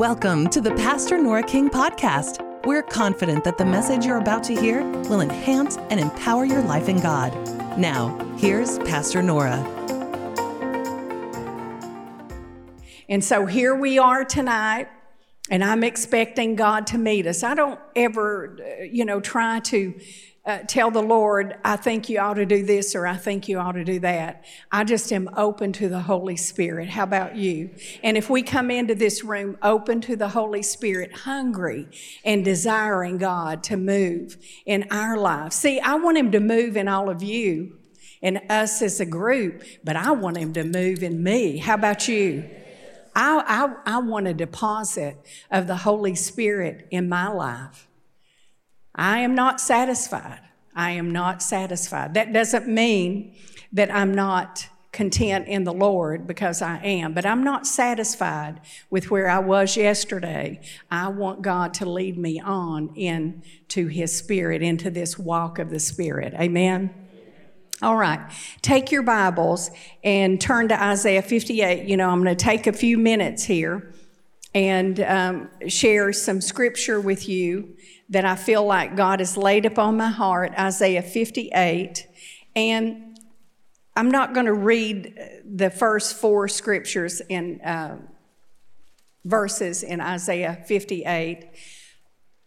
Welcome to the Pastor Nora King podcast. We're confident that the message you're about to hear will enhance and empower your life in God. Now, here's Pastor Nora. And so here we are tonight, and I'm expecting God to meet us. I don't ever, uh, you know, try to uh, tell the Lord, I think you ought to do this or I think you ought to do that. I just am open to the Holy Spirit. How about you? And if we come into this room open to the Holy Spirit, hungry and desiring God to move in our lives. See, I want Him to move in all of you and us as a group, but I want Him to move in me. How about you? I, I, I want a deposit of the Holy Spirit in my life. I am not satisfied. I am not satisfied. That doesn't mean that I'm not content in the Lord because I am, but I'm not satisfied with where I was yesterday. I want God to lead me on into His Spirit, into this walk of the Spirit. Amen. All right, take your Bibles and turn to Isaiah 58. You know, I'm going to take a few minutes here and um, share some scripture with you that I feel like God has laid upon my heart, Isaiah 58. And I'm not going to read the first four scriptures in uh, verses in Isaiah 58,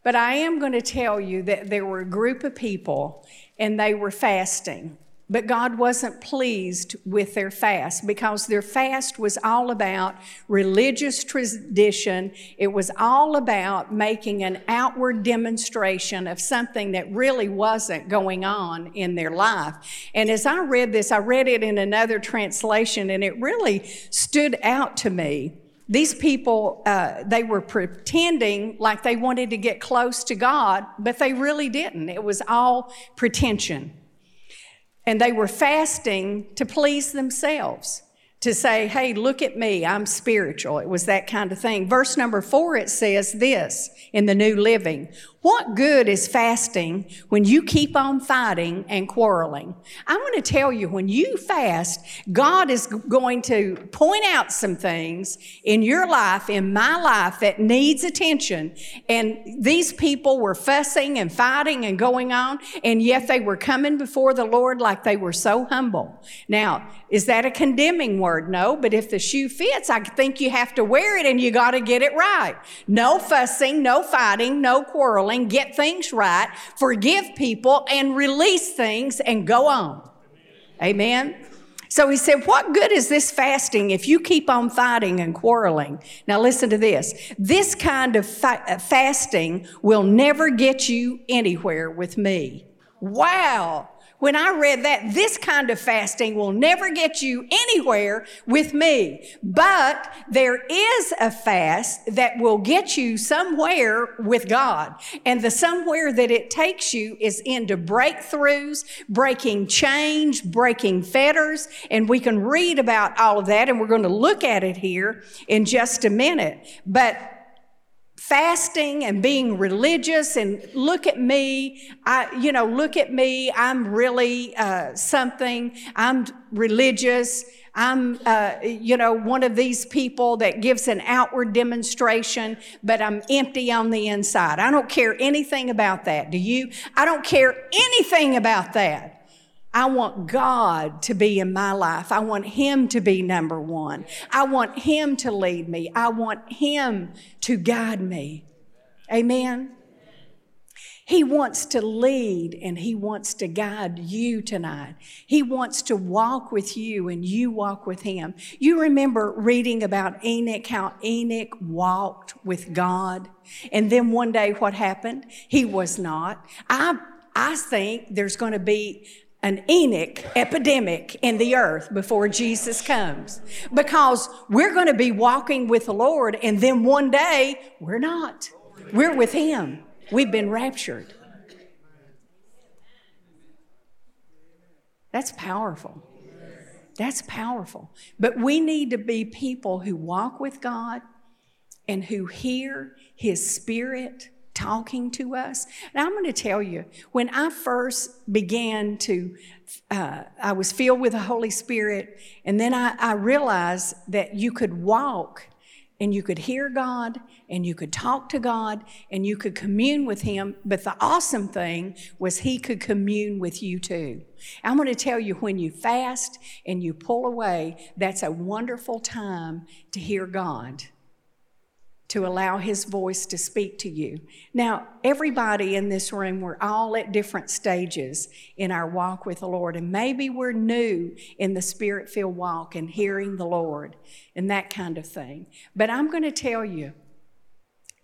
but I am going to tell you that there were a group of people and they were fasting. But God wasn't pleased with their fast because their fast was all about religious tradition. It was all about making an outward demonstration of something that really wasn't going on in their life. And as I read this, I read it in another translation and it really stood out to me. These people, uh, they were pretending like they wanted to get close to God, but they really didn't. It was all pretension. And they were fasting to please themselves, to say, hey, look at me, I'm spiritual. It was that kind of thing. Verse number four, it says this in the New Living what good is fasting when you keep on fighting and quarreling? I want to tell you, when you fast, God is going to point out some things in your life, in my life, that needs attention. And these people were fussing and fighting and going on, and yet they were coming before the Lord like they were so humble. Now, is that a condemning word? No, but if the shoe fits, I think you have to wear it and you got to get it right. No fussing, no fighting, no quarreling get things right, forgive people, and release things and go on. Amen. So he said, What good is this fasting if you keep on fighting and quarreling? Now, listen to this. This kind of fa- uh, fasting will never get you anywhere with me. Wow when I read that, this kind of fasting will never get you anywhere with me. But there is a fast that will get you somewhere with God. And the somewhere that it takes you is into breakthroughs, breaking change, breaking fetters. And we can read about all of that and we're going to look at it here in just a minute. But fasting and being religious and look at me i you know look at me i'm really uh, something i'm religious i'm uh, you know one of these people that gives an outward demonstration but i'm empty on the inside. I don't care anything about that do you? I don't care anything about that I want God to be in my life. I want Him to be number one. I want Him to lead me. I want Him to guide me. Amen. He wants to lead and He wants to guide you tonight. He wants to walk with you and you walk with Him. You remember reading about Enoch, how Enoch walked with God. And then one day what happened? He was not. I, I think there's going to be an Enoch epidemic in the earth before Jesus comes. Because we're going to be walking with the Lord, and then one day we're not. We're with Him. We've been raptured. That's powerful. That's powerful. But we need to be people who walk with God and who hear His Spirit talking to us. And I'm going to tell you, when I first began to, uh, I was filled with the Holy Spirit, and then I, I realized that you could walk and you could hear God and you could talk to God and you could commune with Him. But the awesome thing was He could commune with you too. I'm going to tell you when you fast and you pull away, that's a wonderful time to hear God to allow His voice to speak to you. Now, everybody in this room, we're all at different stages in our walk with the Lord, and maybe we're new in the spirit filled walk and hearing the Lord and that kind of thing. But I'm going to tell you,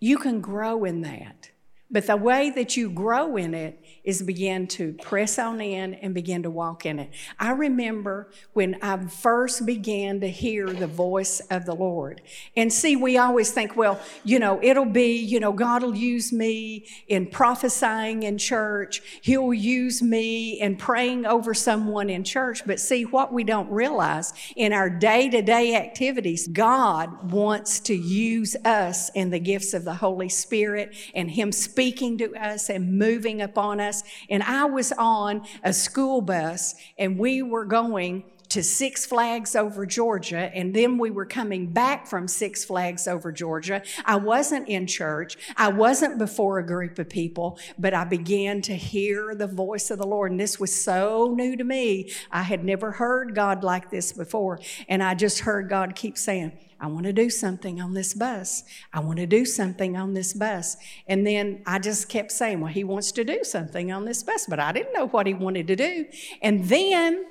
you can grow in that. But the way that you grow in it is begin to press on in and begin to walk in it. I remember when I first began to hear the voice of the Lord. And see, we always think, well, you know, it'll be, you know, God will use me in prophesying in church. He'll use me in praying over someone in church. But see, what we don't realize in our day to day activities, God wants to use us in the gifts of the Holy Spirit and Him speaking to us and moving upon us us. And I was on a school bus and we were going to Six Flags over Georgia, and then we were coming back from Six Flags over Georgia. I wasn't in church. I wasn't before a group of people, but I began to hear the voice of the Lord. And this was so new to me. I had never heard God like this before. And I just heard God keep saying, I want to do something on this bus. I want to do something on this bus. And then I just kept saying, Well, he wants to do something on this bus, but I didn't know what he wanted to do. And then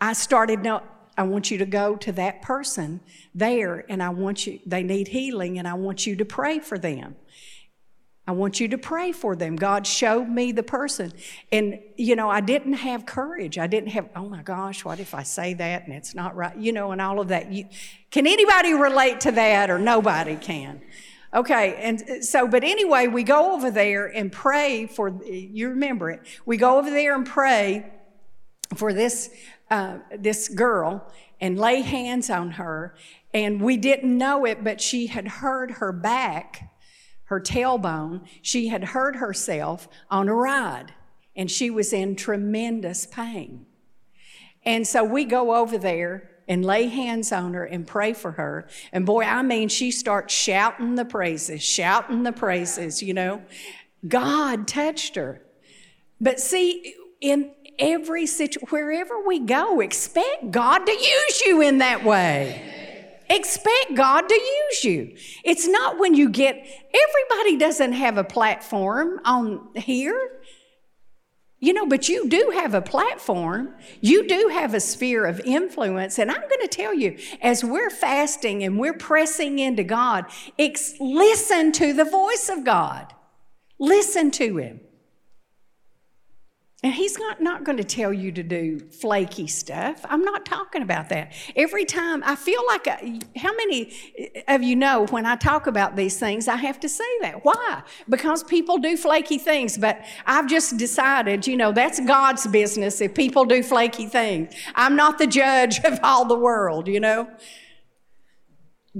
I started, No, I want you to go to that person there, and I want you, they need healing, and I want you to pray for them. I want you to pray for them. God showed me the person. And, you know, I didn't have courage. I didn't have, oh my gosh, what if I say that and it's not right? You know, and all of that. You, can anybody relate to that or nobody can? Okay, and so, but anyway, we go over there and pray for, you remember it. We go over there and pray for this, uh, this girl and lay hands on her. And we didn't know it, but she had heard her back her tailbone, she had hurt herself on a ride and she was in tremendous pain. And so we go over there and lay hands on her and pray for her. And boy, I mean, she starts shouting the praises, shouting the praises, you know. God touched her. But see, in every situation, wherever we go, expect God to use you in that way. Expect God to use you. It's not when you get, everybody doesn't have a platform on here. You know, but you do have a platform. You do have a sphere of influence. And I'm going to tell you, as we're fasting and we're pressing into God, ex- listen to the voice of God. Listen to Him. And he's not, not going to tell you to do flaky stuff. I'm not talking about that. Every time I feel like, a, how many uh, of you know when I talk about these things, I have to say that? Why? Because people do flaky things, but I've just decided, you know, that's God's business if people do flaky things. I'm not the judge of all the world, you know.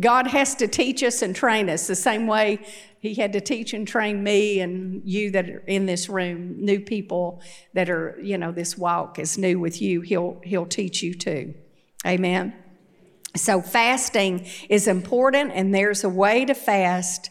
God has to teach us and train us the same way he had to teach and train me and you that are in this room, new people that are, you know, this walk is new with you. He'll, he'll teach you too. Amen. So fasting is important, and there's a way to fast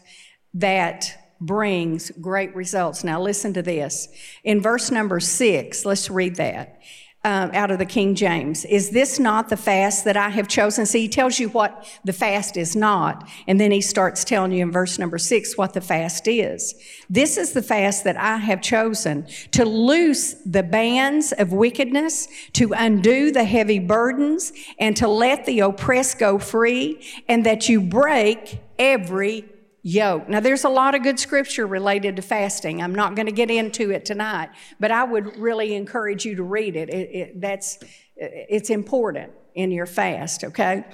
that brings great results. Now, listen to this. In verse number six, let's read that um, out of the King James. Is this not the fast that I have chosen? See, he tells you what the fast is not. And then he starts telling you in verse number six what the fast is. This is the fast that I have chosen to loose the bands of wickedness, to undo the heavy burdens, and to let the oppressed go free, and that you break every yoke. Now, there's a lot of good scripture related to fasting. I'm not going to get into it tonight, but I would really encourage you to read it. it, it that's it's important in your fast. Okay.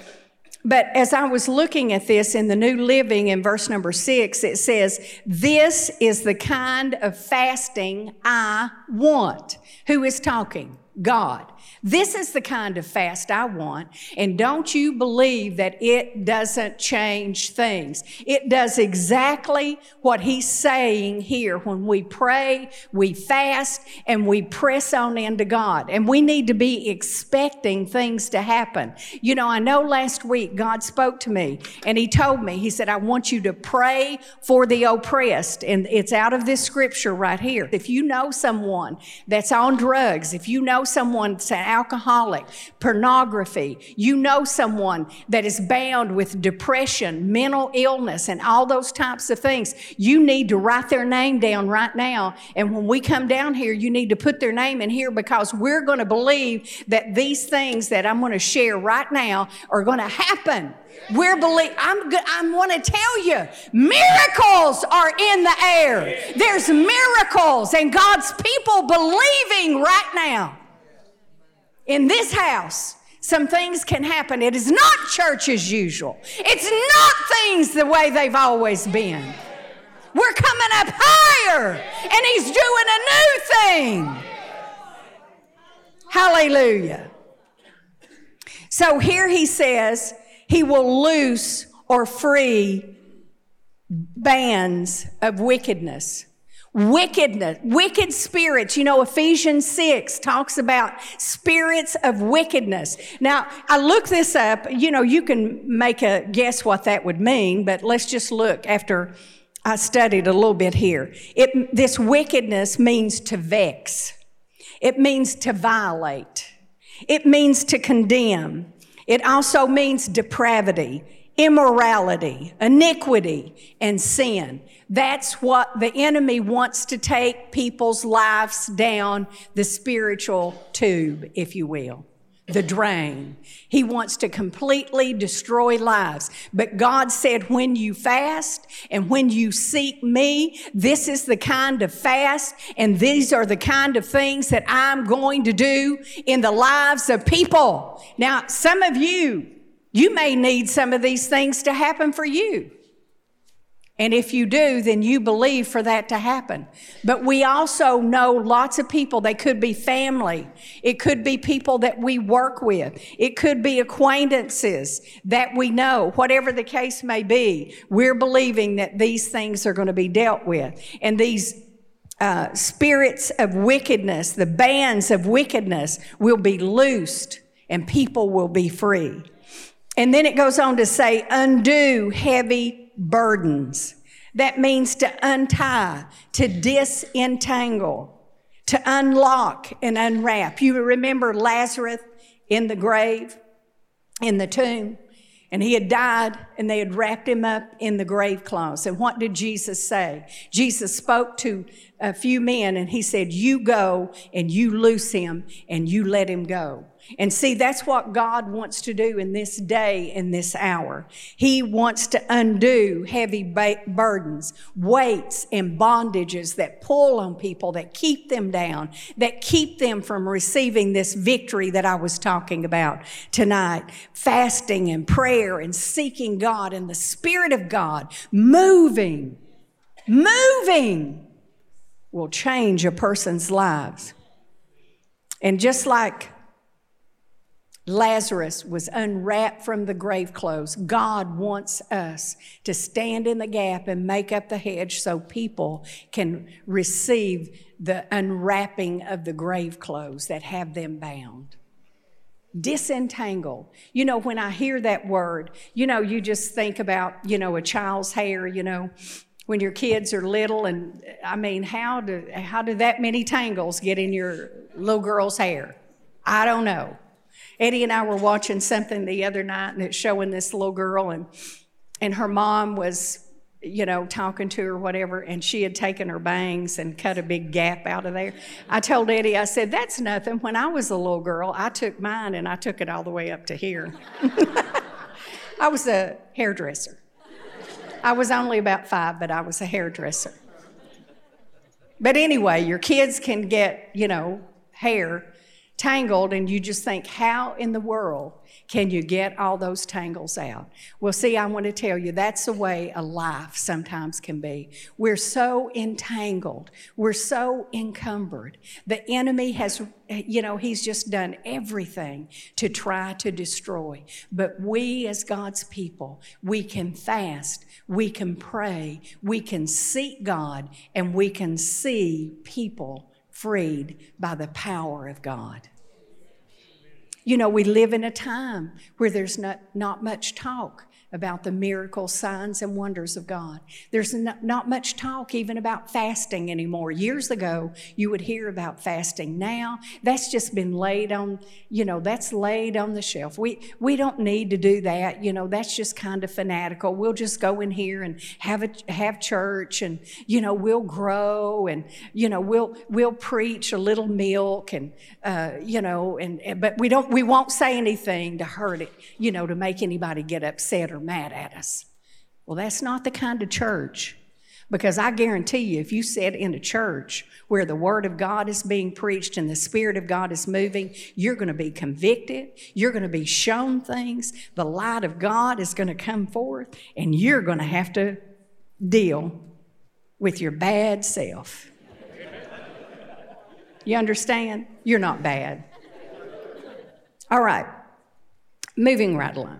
But as I was looking at this in the New Living in verse number six, it says, This is the kind of fasting I want. Who is talking? God. This is the kind of fast I want. And don't you believe that it doesn't change things. It does exactly what he's saying here when we pray, we fast, and we press on into God. And we need to be expecting things to happen. You know, I know last week God spoke to me and he told me, he said, I want you to pray for the oppressed. And it's out of this scripture right here. If you know someone that's on drugs, if you know someone that's alcoholic, pornography, you know someone that is bound with depression, mental illness, and all those types of things, you need to write their name down right now. And when we come down here, you need to put their name in here because we're going to believe that these things that I'm going to share right now are going to happen. We're believe. I'm. Good, I want to tell you, miracles are in the air. There's miracles, and God's people believing right now. In this house, some things can happen. It is not church as usual. It's not things the way they've always been. We're coming up higher, and He's doing a new thing. Hallelujah. So here He says, he will loose or free bands of wickedness. Wickedness, wicked spirits. You know, Ephesians 6 talks about spirits of wickedness. Now, I looked this up. You know, you can make a guess what that would mean, but let's just look after I studied a little bit here. It, this wickedness means to vex. It means to violate. It means to condemn. It also means depravity, immorality, iniquity, and sin. That's what the enemy wants to take people's lives down the spiritual tube, if you will the drain. He wants to completely destroy lives. But God said, when you fast and when you seek me, this is the kind of fast and these are the kind of things that I'm going to do in the lives of people. Now, some of you, you may need some of these things to happen for you. And if you do, then you believe for that to happen. But we also know lots of people, they could be family. It could be people that we work with. It could be acquaintances that we know. Whatever the case may be, we're believing that these things are going to be dealt with. And these uh, spirits of wickedness, the bands of wickedness will be loosed and people will be free. And then it goes on to say, undo heavy burdens. That means to untie, to disentangle, to unlock and unwrap. You remember Lazarus in the grave, in the tomb, and he had died and they had wrapped him up in the grave clothes. And what did Jesus say? Jesus spoke to a few men and he said, You go and you loose him and you let him go. And see, that's what God wants to do in this day, in this hour. He wants to undo heavy ba- burdens, weights, and bondages that pull on people, that keep them down, that keep them from receiving this victory that I was talking about tonight. Fasting and prayer and seeking God and the Spirit of God moving, moving will change a person's lives. And just like Lazarus was unwrapped from the grave clothes. God wants us to stand in the gap and make up the hedge so people can receive the unwrapping of the grave clothes that have them bound. Disentangle. You know, when I hear that word, you know, you just think about, you know, a child's hair, you know, when your kids are little and I mean, how do how do that many tangles get in your little girl's hair? I don't know. Eddie and I were watching something the other night, and it's showing this little girl, and and her mom was, you know, talking to her, whatever, and she had taken her bangs and cut a big gap out of there. I told Eddie, I said, "That's nothing. When I was a little girl, I took mine and I took it all the way up to here. I was a hairdresser. I was only about five, but I was a hairdresser. But anyway, your kids can get, you know, hair tangled, and you just think, how in the world can you get all those tangles out? Well, see, I want to tell you that's the way a life sometimes can be. We're so entangled, we're so encumbered. The enemy has, you know, he's just done everything to try to destroy. But we, as God's people, we can fast, we can pray, we can seek God, and we can see people freed by the power of God. You know, we live in a time where there's not, not much talk about the miracle signs and wonders of God. There's not, not, much talk even about fasting anymore. Years ago, you would hear about fasting. Now, that's just been laid on, you know, that's laid on the shelf. We, we don't need to do that. You know, that's just kind of fanatical. We'll just go in here and have a, have church and, you know, we'll grow and, you know, we'll, we'll preach a little milk and, uh, you know, and, but we don't, we won't say anything to hurt it, you know, to make anybody get upset or mad at us. Well, that's not the kind of church. Because I guarantee you, if you sit in a church where the Word of God is being preached and the Spirit of God is moving, you're going to be convicted. You're going to be shown things. The light of God is going to come forth, and you're going to have to deal with your bad self. You understand? You're not bad. All right, moving right along.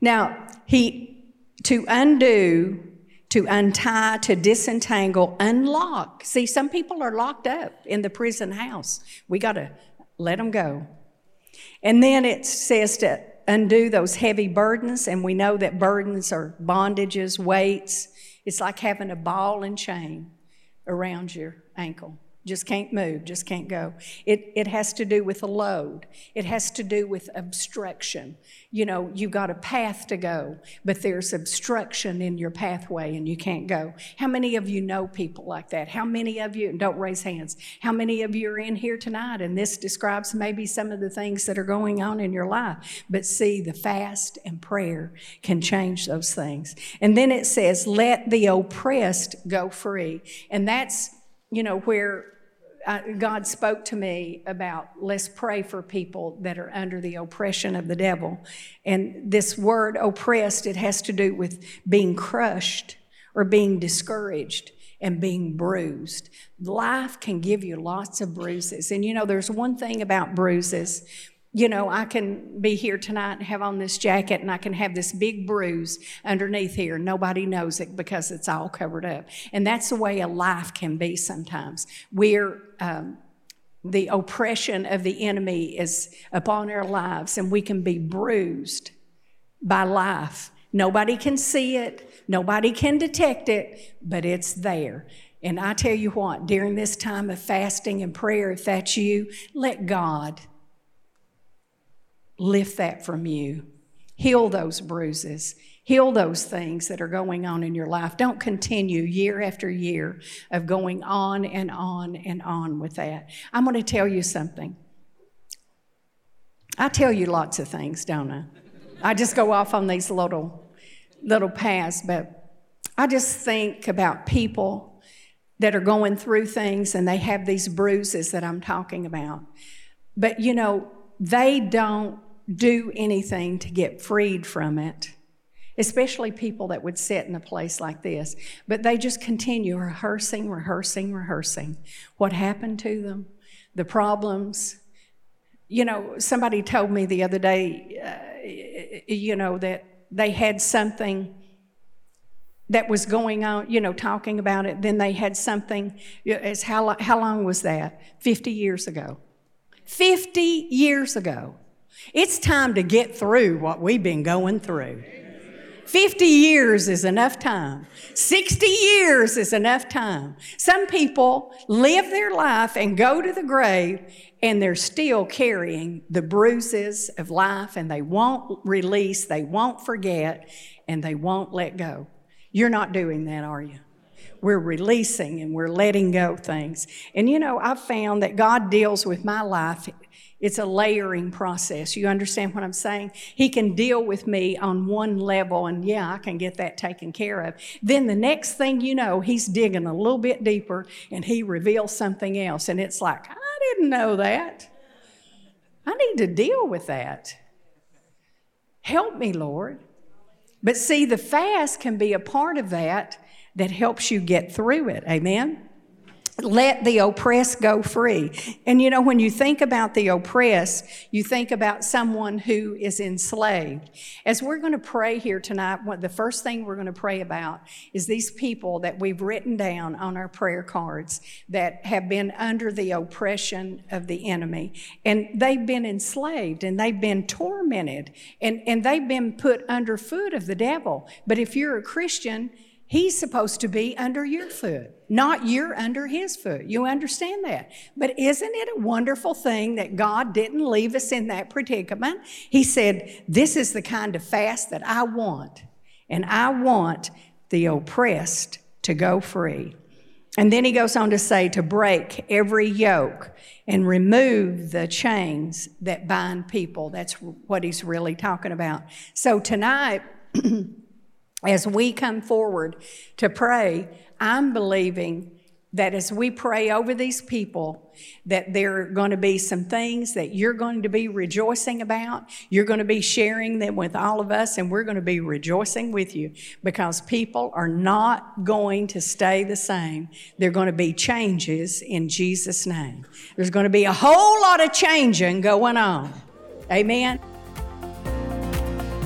Now, he, to undo, to untie, to disentangle, unlock. See, some people are locked up in the prison house. We got to let them go. And then it says to undo those heavy burdens, and we know that burdens are bondages, weights. It's like having a ball and chain around your ankle. Just can't move, just can't go. It, it has to do with a load, it has to do with obstruction. You know, you've got a path to go, but there's obstruction in your pathway and you can't go. How many of you know people like that? How many of you, don't raise hands, how many of you are in here tonight? And this describes maybe some of the things that are going on in your life. But see, the fast and prayer can change those things. And then it says, let the oppressed go free. And that's you know, where uh, God spoke to me about let's pray for people that are under the oppression of the devil. And this word oppressed, it has to do with being crushed or being discouraged and being bruised. Life can give you lots of bruises. And you know, there's one thing about bruises you know, I can be here tonight and have on this jacket and I can have this big bruise underneath here. Nobody knows it because it's all covered up. And that's the way a life can be sometimes. We're, um, the oppression of the enemy is upon our lives and we can be bruised by life. Nobody can see it, nobody can detect it, but it's there. And I tell you what, during this time of fasting and prayer, if that's you, let God lift that from you. Heal those bruises. Heal those things that are going on in your life. Don't continue year after year of going on and on and on with that. I'm going to tell you something. I tell you lots of things, don't I? I just go off on these little little paths, but I just think about people that are going through things and they have these bruises that I'm talking about. But you know, they don't do anything to get freed from it, especially people that would sit in a place like this. But they just continue rehearsing, rehearsing, rehearsing what happened to them, the problems. You know, somebody told me the other day, uh, you know, that they had something that was going on, you know, talking about it. Then they had something, as how, how long was that? 50 years ago. 50 years ago. It's time to get through what we've been going through. 50 years is enough time. 60 years is enough time. Some people live their life and go to the grave and they're still carrying the bruises of life and they won't release, they won't forget, and they won't let go. You're not doing that, are you? We're releasing and we're letting go things. And you know, I've found that God deals with my life it's a layering process. You understand what I'm saying? He can deal with me on one level, and yeah, I can get that taken care of. Then the next thing you know, he's digging a little bit deeper and he reveals something else. And it's like, I didn't know that. I need to deal with that. Help me, Lord. But see, the fast can be a part of that that helps you get through it. Amen? Let the oppressed go free. And you know, when you think about the oppressed, you think about someone who is enslaved. As we're going to pray here tonight, the first thing we're going to pray about is these people that we've written down on our prayer cards that have been under the oppression of the enemy. And they've been enslaved and they've been tormented and, and they've been put under foot of the devil. But if you're a Christian, He's supposed to be under your foot, not you're under his foot. You understand that? But isn't it a wonderful thing that God didn't leave us in that predicament? He said, This is the kind of fast that I want, and I want the oppressed to go free. And then he goes on to say to break every yoke and remove the chains that bind people. That's what he's really talking about. So tonight, as we come forward to pray, I'm believing that as we pray over these people, that there are going to be some things that you're going to be rejoicing about. You're going to be sharing them with all of us, and we're going to be rejoicing with you because people are not going to stay the same. They're going to be changes in Jesus' name. There's going to be a whole lot of changing going on. Amen.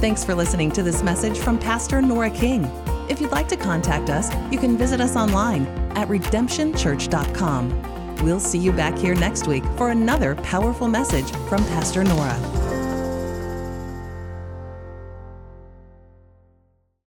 Thanks for listening to this message from Pastor Nora King. If you'd like to contact us, you can visit us online at redemptionchurch.com. We'll see you back here next week for another powerful message from Pastor Nora.